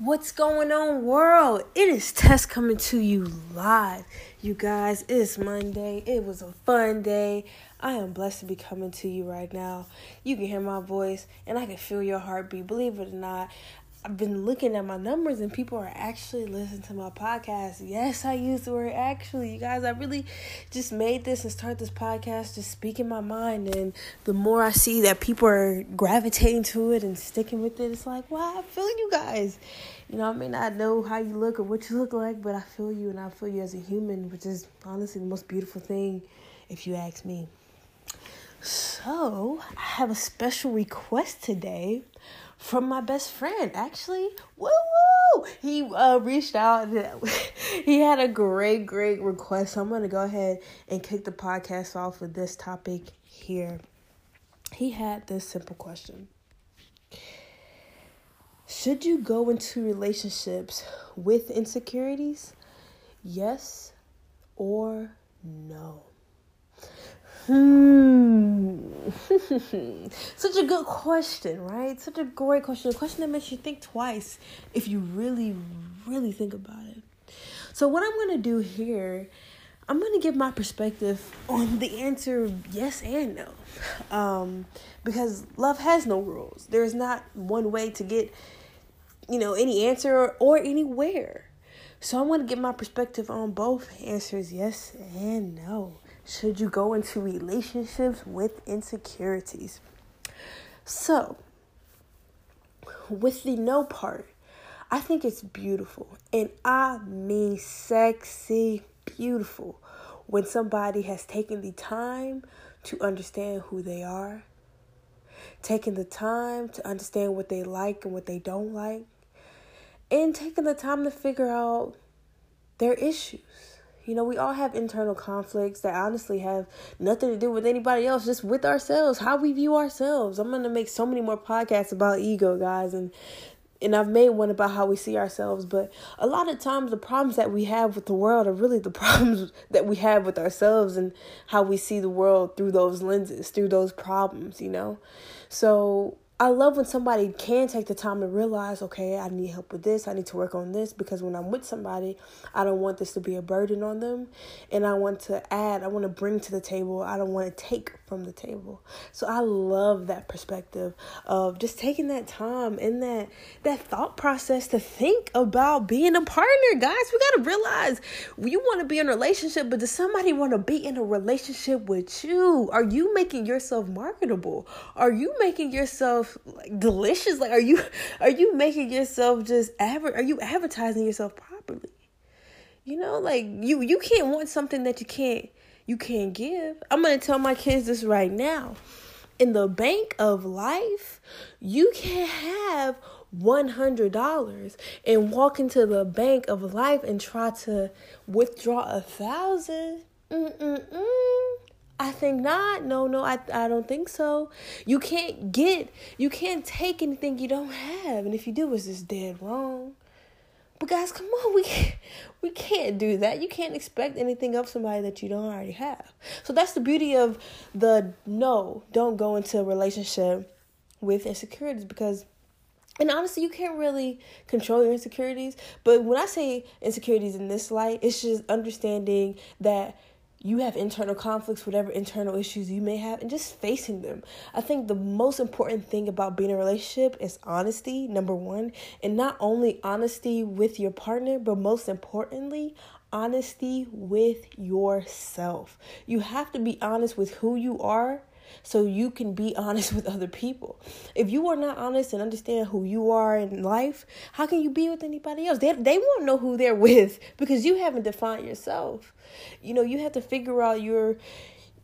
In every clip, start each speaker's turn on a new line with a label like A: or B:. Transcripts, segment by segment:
A: What's going on, world? It is Tess coming to you live. You guys, it's Monday. It was a fun day. I am blessed to be coming to you right now. You can hear my voice and I can feel your heartbeat. Believe it or not, I've been looking at my numbers and people are actually listening to my podcast. Yes, I use the word actually. You guys, I really just made this and start this podcast just speaking my mind and the more I see that people are gravitating to it and sticking with it, it's like, wow, I feel you guys. You know, I may not know how you look or what you look like, but I feel you and I feel you as a human, which is honestly the most beautiful thing if you ask me. So, I have a special request today from my best friend. Actually, woo woo! He uh, reached out. he had a great, great request. So I'm gonna go ahead and kick the podcast off with this topic here. He had this simple question. Should you go into relationships with insecurities? Yes or no? Hmm. Such a good question, right? Such a great question. A question that makes you think twice if you really, really think about it. So, what I'm going to do here, I'm going to give my perspective on the answer yes and no. Um, because love has no rules. There's not one way to get, you know, any answer or, or anywhere. So, I'm going to give my perspective on both answers yes and no should you go into relationships with insecurities? So, with the no part, I think it's beautiful. And I mean sexy, beautiful when somebody has taken the time to understand who they are, taking the time to understand what they like and what they don't like, and taking the time to figure out their issues you know, we all have internal conflicts that honestly have nothing to do with anybody else, just with ourselves, how we view ourselves. I'm gonna make so many more podcasts about ego, guys, and and I've made one about how we see ourselves, but a lot of times the problems that we have with the world are really the problems that we have with ourselves and how we see the world through those lenses, through those problems, you know? So I love when somebody can take the time to realize, okay, I need help with this, I need to work on this because when I'm with somebody, I don't want this to be a burden on them. And I want to add, I want to bring to the table, I don't want to take from the table. So I love that perspective of just taking that time and that that thought process to think about being a partner. Guys, we got to realize you want to be in a relationship, but does somebody want to be in a relationship with you? Are you making yourself marketable? Are you making yourself like delicious? Like are you are you making yourself just adver- are you advertising yourself properly? You know, like you you can't want something that you can't you can't give. I'm going to tell my kids this right now. In the bank of life, you can't have $100 and walk into the bank of life and try to withdraw a thousand. Mm-mm-mm. I think not. No, no, I I don't think so. You can't get you can't take anything you don't have. And if you do, it's just dead wrong. But guys, come on, we we can't do that. You can't expect anything of somebody that you don't already have. So that's the beauty of the no, don't go into a relationship with insecurities because and honestly, you can't really control your insecurities. But when I say insecurities in this light, it's just understanding that you have internal conflicts, whatever internal issues you may have, and just facing them. I think the most important thing about being in a relationship is honesty, number one, and not only honesty with your partner, but most importantly, honesty with yourself. You have to be honest with who you are so you can be honest with other people. If you are not honest and understand who you are in life, how can you be with anybody else? They, they won't know who they're with because you haven't defined yourself. You know, you have to figure out your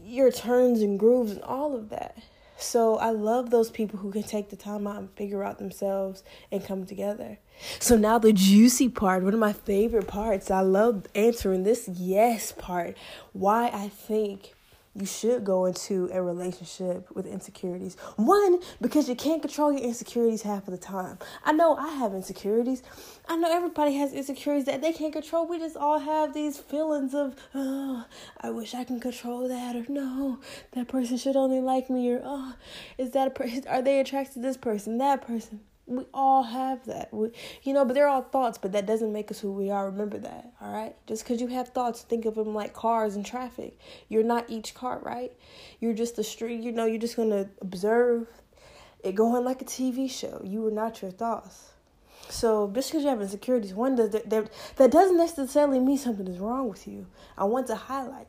A: your turns and grooves and all of that. So I love those people who can take the time out and figure out themselves and come together. So now the juicy part, one of my favorite parts. I love answering this yes part. Why I think you should go into a relationship with insecurities. One, because you can't control your insecurities half of the time. I know I have insecurities. I know everybody has insecurities that they can't control. We just all have these feelings of, oh, I wish I can control that, or no, that person should only like me, or oh, is that a person? Are they attracted to this person, that person? We all have that. We, you know, but they're all thoughts, but that doesn't make us who we are. Remember that, all right? Just because you have thoughts, think of them like cars and traffic. You're not each car, right? You're just a street, you know, you're just going to observe it going like a TV show. You are not your thoughts. So just because you have insecurities, one does that, that doesn't necessarily mean something is wrong with you. I want to highlight.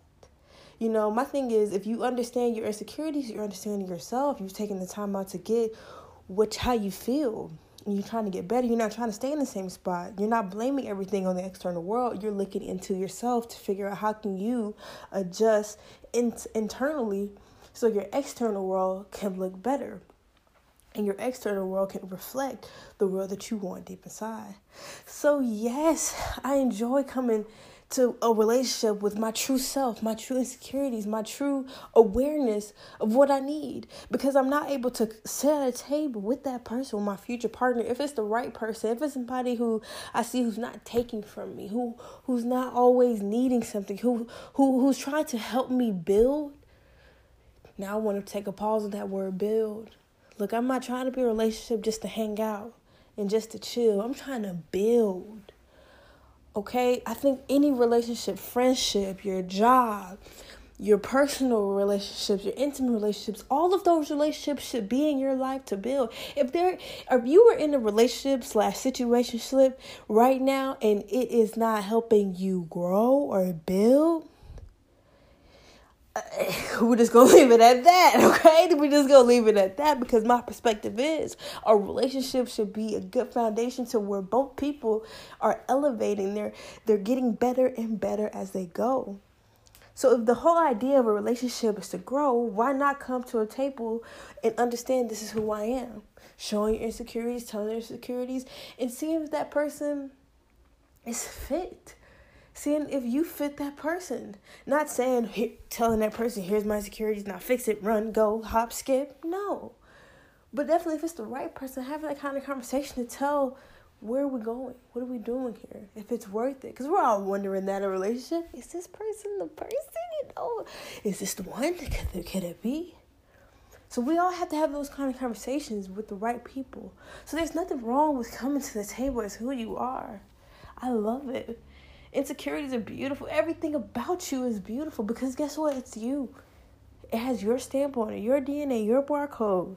A: You know, my thing is if you understand your insecurities, you're understanding yourself, you've taken the time out to get which how you feel you're trying to get better you're not trying to stay in the same spot. You're not blaming everything on the external world. You're looking into yourself to figure out how can you adjust in- internally so your external world can look better and your external world can reflect the world that you want deep inside. So yes i enjoy coming to a relationship with my true self, my true insecurities, my true awareness of what I need. Because I'm not able to sit at a table with that person, with my future partner, if it's the right person, if it's somebody who I see who's not taking from me, who who's not always needing something, who who who's trying to help me build. Now I want to take a pause on that word build. Look, I'm not trying to be a relationship just to hang out and just to chill. I'm trying to build. Okay? I think any relationship, friendship, your job, your personal relationships, your intimate relationships, all of those relationships should be in your life to build. If there if you are in a relationship slash situationship right now and it is not helping you grow or build, we're just gonna leave it at that, okay? We're just gonna leave it at that because my perspective is a relationship should be a good foundation to where both people are elevating. They're they're getting better and better as they go. So if the whole idea of a relationship is to grow, why not come to a table and understand this is who I am? Showing your insecurities, telling your insecurities, and seeing if that person is fit seeing if you fit that person. Not saying telling that person, here's my securities, now fix it, run, go, hop, skip. No. But definitely if it's the right person, having that kind of conversation to tell where are we going? What are we doing here? If it's worth it. Because we're all wondering that a relationship, is this person the person? You know, is this the one? Could, could it be? So we all have to have those kind of conversations with the right people. So there's nothing wrong with coming to the table as who you are. I love it. Insecurities are beautiful. Everything about you is beautiful because guess what? It's you. It has your stamp on it, your DNA, your barcode.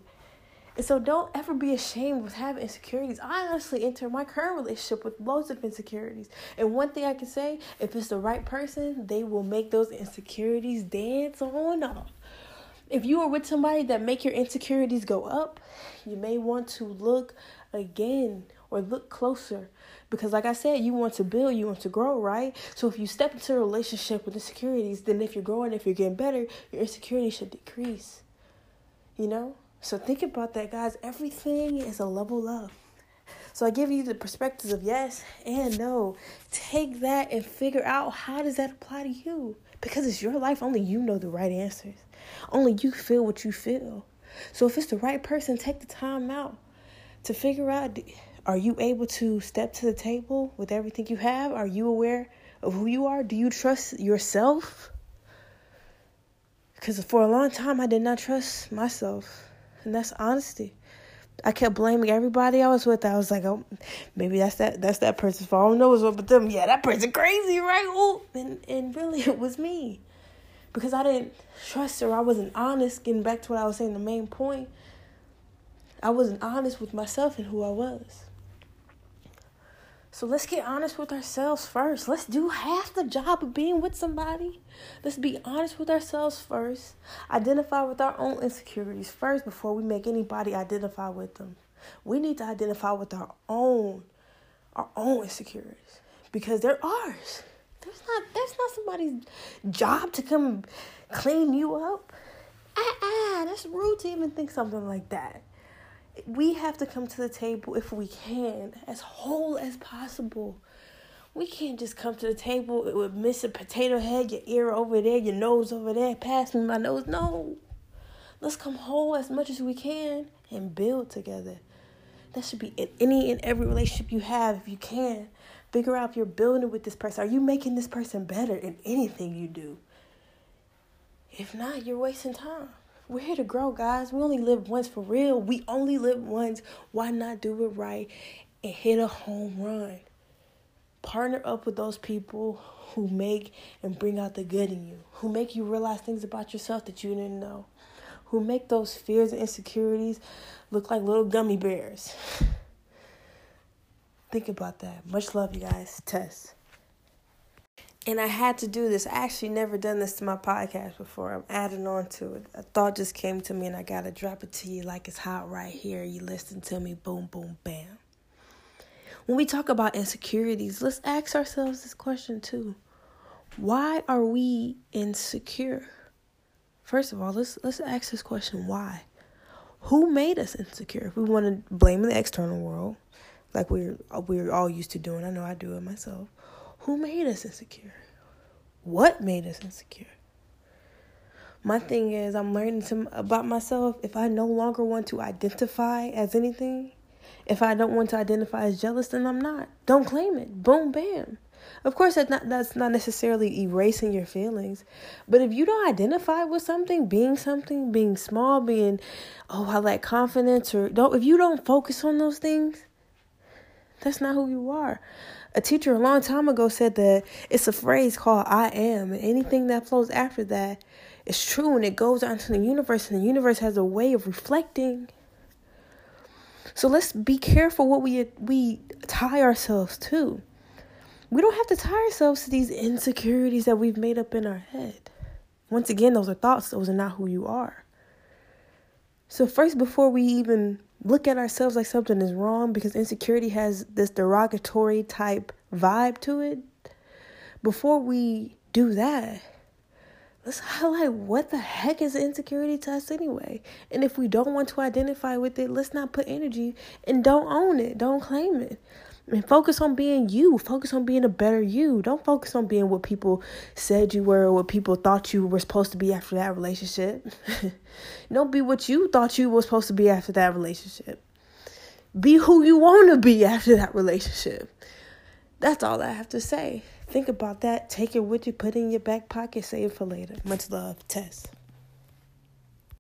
A: And so don't ever be ashamed with having insecurities. I honestly enter my current relationship with loads of insecurities. And one thing I can say, if it's the right person, they will make those insecurities dance on off. If you are with somebody that make your insecurities go up, you may want to look again or look closer because, like I said, you want to build, you want to grow, right? So, if you step into a relationship with insecurities, then if you're growing, if you're getting better, your insecurity should decrease. You know? So, think about that, guys. Everything is a level up. So I give you the perspectives of yes and no. Take that and figure out how does that apply to you? Because it's your life, only you know the right answers. Only you feel what you feel. So if it's the right person, take the time out to figure out are you able to step to the table with everything you have? Are you aware of who you are? Do you trust yourself? Because for a long time, I did not trust myself. And that's honesty. I kept blaming everybody I was with. I was like, oh, maybe that's that that's that person's fault. I don't know what's up with them. Yeah, that person crazy, right? Ooh. And and really it was me. Because I didn't trust her. I wasn't honest. Getting back to what I was saying, the main point. I wasn't honest with myself and who I was. So let's get honest with ourselves first. Let's do half the job of being with somebody. Let's be honest with ourselves first. Identify with our own insecurities first before we make anybody identify with them. We need to identify with our own our own insecurities because they're ours. There's not that's not somebody's job to come clean you up. Ah, ah, that's rude to even think something like that we have to come to the table if we can as whole as possible. We can't just come to the table with miss a potato head, your ear over there, your nose over there, pass me my nose. No. Let's come whole as much as we can and build together. That should be in any and every relationship you have if you can. Figure out if you're building with this person. Are you making this person better in anything you do? If not, you're wasting time We're here to grow, guys. We only live once for real. We only live once. Why not do it right and hit a home run? Partner up with those people who make and bring out the good in you, who make you realize things about yourself that you didn't know, who make those fears and insecurities look like little gummy bears. Think about that. Much love, you guys. Tess. And I had to do this. I actually never done this to my podcast before. I'm adding on to it. A thought just came to me and I gotta drop it to you like it's hot right here. You listen to me, boom, boom, bam. When we talk about insecurities, let's ask ourselves this question too. Why are we insecure? First of all, let's let's ask this question, why? Who made us insecure? If we want to blame the external world, like we're we're all used to doing. I know I do it myself who made us insecure? What made us insecure? My thing is, I'm learning to, about myself. If I no longer want to identify as anything, if I don't want to identify as jealous, then I'm not. Don't claim it. Boom, bam. Of course, that's not that's not necessarily erasing your feelings, but if you don't identify with something, being something, being small, being oh I lack confidence, or don't if you don't focus on those things, that's not who you are. A teacher a long time ago said that it's a phrase called I am, and anything that flows after that is true and it goes out into the universe, and the universe has a way of reflecting. So let's be careful what we we tie ourselves to. We don't have to tie ourselves to these insecurities that we've made up in our head. Once again, those are thoughts, those are not who you are. So, first, before we even look at ourselves like something is wrong because insecurity has this derogatory type vibe to it, before we do that, let's highlight what the heck is insecurity to us anyway. And if we don't want to identify with it, let's not put energy and don't own it, don't claim it. And focus on being you. Focus on being a better you. Don't focus on being what people said you were or what people thought you were supposed to be after that relationship. Don't be what you thought you were supposed to be after that relationship. Be who you want to be after that relationship. That's all I have to say. Think about that. Take it with you. Put it in your back pocket. Save it for later. Much love. Tess.